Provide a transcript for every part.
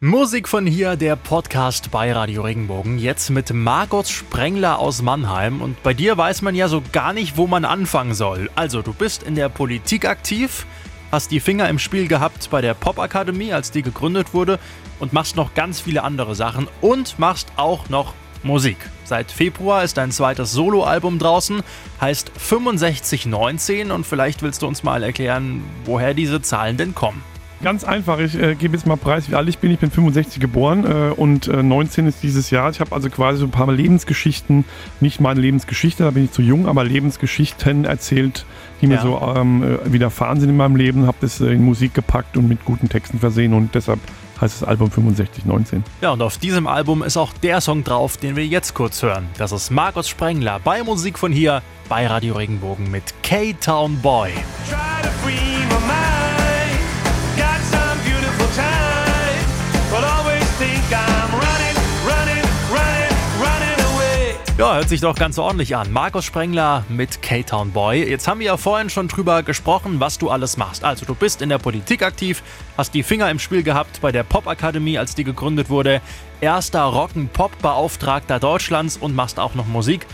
Musik von hier, der Podcast bei Radio Regenbogen. Jetzt mit Margot Sprengler aus Mannheim. Und bei dir weiß man ja so gar nicht, wo man anfangen soll. Also, du bist in der Politik aktiv, hast die Finger im Spiel gehabt bei der Popakademie, als die gegründet wurde, und machst noch ganz viele andere Sachen und machst auch noch Musik. Seit Februar ist dein zweites Soloalbum draußen, heißt 6519 und vielleicht willst du uns mal erklären, woher diese Zahlen denn kommen. Ganz einfach, ich äh, gebe jetzt mal preis, wie alt ich bin. Ich bin 65 geboren äh, und äh, 19 ist dieses Jahr. Ich habe also quasi so ein paar Lebensgeschichten, nicht meine Lebensgeschichte, da bin ich zu jung, aber Lebensgeschichten erzählt, die mir so ähm, äh, widerfahren sind in meinem Leben, habe das äh, in Musik gepackt und mit guten Texten versehen und deshalb heißt das Album 6519. Ja, und auf diesem Album ist auch der Song drauf, den wir jetzt kurz hören. Das ist Markus Sprengler bei Musik von hier bei Radio Regenbogen mit K-Town Boy. Try Ja, hört sich doch ganz ordentlich an. Markus Sprengler mit K-Town Boy. Jetzt haben wir ja vorhin schon drüber gesprochen, was du alles machst. Also du bist in der Politik aktiv, hast die Finger im Spiel gehabt bei der Popakademie, als die gegründet wurde. Erster Rock'n-Pop-Beauftragter Deutschlands und machst auch noch Musik.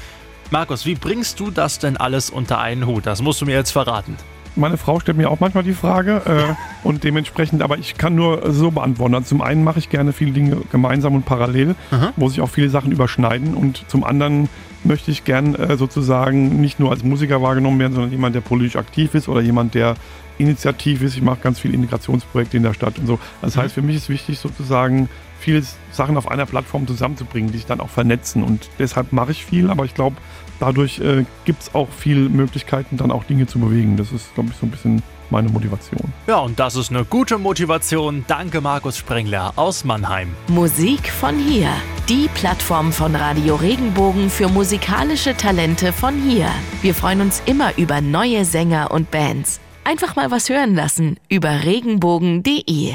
Markus, wie bringst du das denn alles unter einen Hut? Das musst du mir jetzt verraten. Meine Frau stellt mir auch manchmal die Frage äh, und dementsprechend, aber ich kann nur so beantworten. Also zum einen mache ich gerne viele Dinge gemeinsam und parallel, Aha. wo sich auch viele Sachen überschneiden und zum anderen möchte ich gern äh, sozusagen nicht nur als Musiker wahrgenommen werden, sondern jemand, der politisch aktiv ist oder jemand, der initiativ ist. Ich mache ganz viele Integrationsprojekte in der Stadt und so. Das mhm. heißt, für mich ist wichtig sozusagen viele Sachen auf einer Plattform zusammenzubringen, die sich dann auch vernetzen. Und deshalb mache ich viel, aber ich glaube, dadurch äh, gibt es auch viele Möglichkeiten, dann auch Dinge zu bewegen. Das ist, glaube ich, so ein bisschen meine Motivation. Ja, und das ist eine gute Motivation. Danke, Markus Sprengler aus Mannheim. Musik von hier. Die Plattform von Radio Regenbogen für musikalische Talente von hier. Wir freuen uns immer über neue Sänger und Bands. Einfach mal was hören lassen über regenbogen.de.